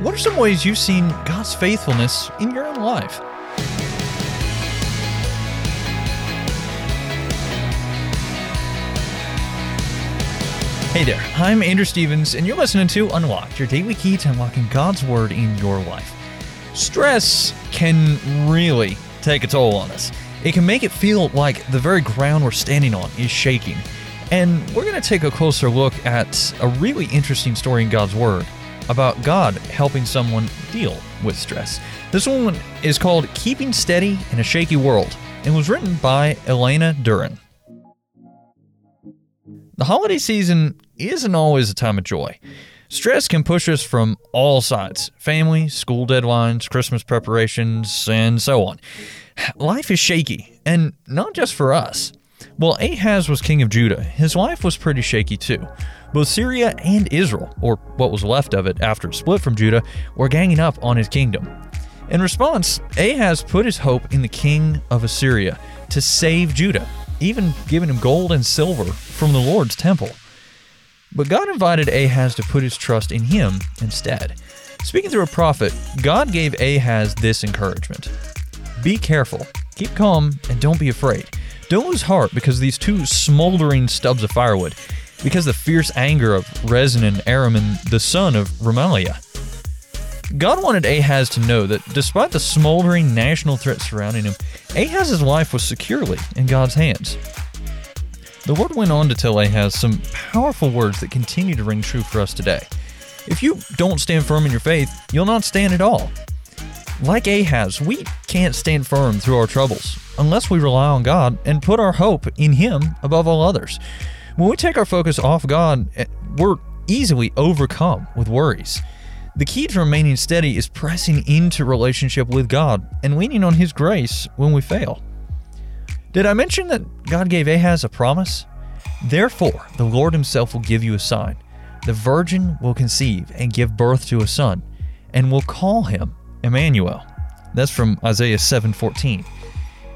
What are some ways you've seen God's faithfulness in your own life? Hey there, I'm Andrew Stevens, and you're listening to Unlocked, your daily key to unlocking God's Word in your life. Stress can really take a toll on us. It can make it feel like the very ground we're standing on is shaking. And we're going to take a closer look at a really interesting story in God's Word about God helping someone deal with stress. This one is called Keeping Steady in a Shaky World and was written by Elena Duran. The holiday season isn't always a time of joy. Stress can push us from all sides family, school deadlines, Christmas preparations, and so on. Life is shaky, and not just for us. While Ahaz was king of Judah, his life was pretty shaky too. Both Syria and Israel, or what was left of it after it split from Judah, were ganging up on his kingdom. In response, Ahaz put his hope in the king of Assyria to save Judah even giving him gold and silver from the Lord's temple. But God invited Ahaz to put his trust in him instead. Speaking through a prophet, God gave Ahaz this encouragement Be careful, keep calm, and don't be afraid. Don't lose heart because these two smoldering stubs of firewood, because the fierce anger of Rezin and Aram and the son of Remaliah. God wanted Ahaz to know that despite the smoldering national threat surrounding him, Ahaz's life was securely in God's hands. The Lord went on to tell Ahaz some powerful words that continue to ring true for us today. If you don't stand firm in your faith, you'll not stand at all. Like Ahaz, we can't stand firm through our troubles unless we rely on God and put our hope in Him above all others. When we take our focus off God, eh, we're easily overcome with worries. The key to remaining steady is pressing into relationship with God and leaning on His grace when we fail. Did I mention that God gave Ahaz a promise? Therefore, the Lord Himself will give you a sign. The virgin will conceive and give birth to a son, and will call him Emmanuel. That's from Isaiah 7:14.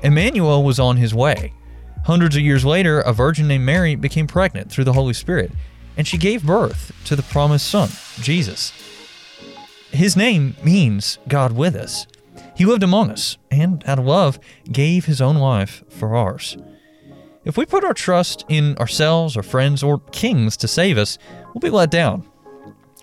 Emmanuel was on his way. Hundreds of years later, a virgin named Mary became pregnant through the Holy Spirit, and she gave birth to the promised son, Jesus. His name means God with us. He lived among us, and out of love, gave his own life for ours. If we put our trust in ourselves, our friends, or kings to save us, we'll be let down.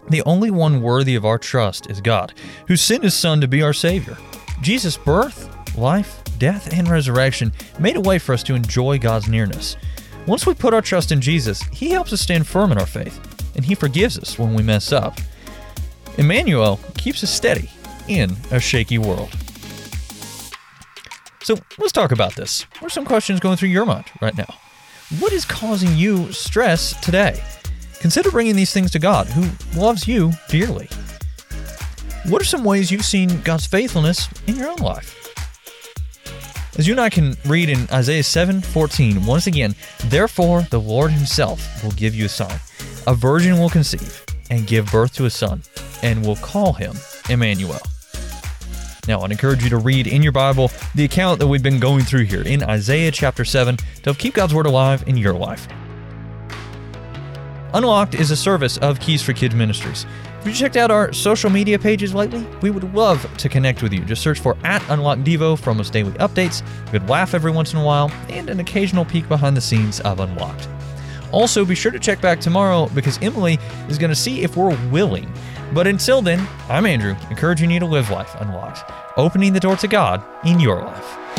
The only one worthy of our trust is God, who sent his Son to be our Savior. Jesus' birth, life, death, and resurrection made a way for us to enjoy God's nearness. Once we put our trust in Jesus, He helps us stand firm in our faith, and He forgives us when we mess up. Emmanuel keeps us steady in a shaky world. So let's talk about this. What are some questions going through your mind right now? What is causing you stress today? Consider bringing these things to God, who loves you dearly. What are some ways you've seen God's faithfulness in your own life? As you and I can read in Isaiah 7 14, once again, therefore the Lord himself will give you a sign. A virgin will conceive and give birth to a son, and will call him Emmanuel. Now, I'd encourage you to read in your Bible the account that we've been going through here in Isaiah chapter 7 to keep God's Word alive in your life. Unlocked is a service of Keys for Kids Ministries. Have you checked out our social media pages lately? We would love to connect with you. Just search for at Unlocked Devo for almost daily updates, a good laugh every once in a while, and an occasional peek behind the scenes of Unlocked. Also, be sure to check back tomorrow because Emily is going to see if we're willing. But until then, I'm Andrew, encouraging you to live life unlocked, opening the door to God in your life.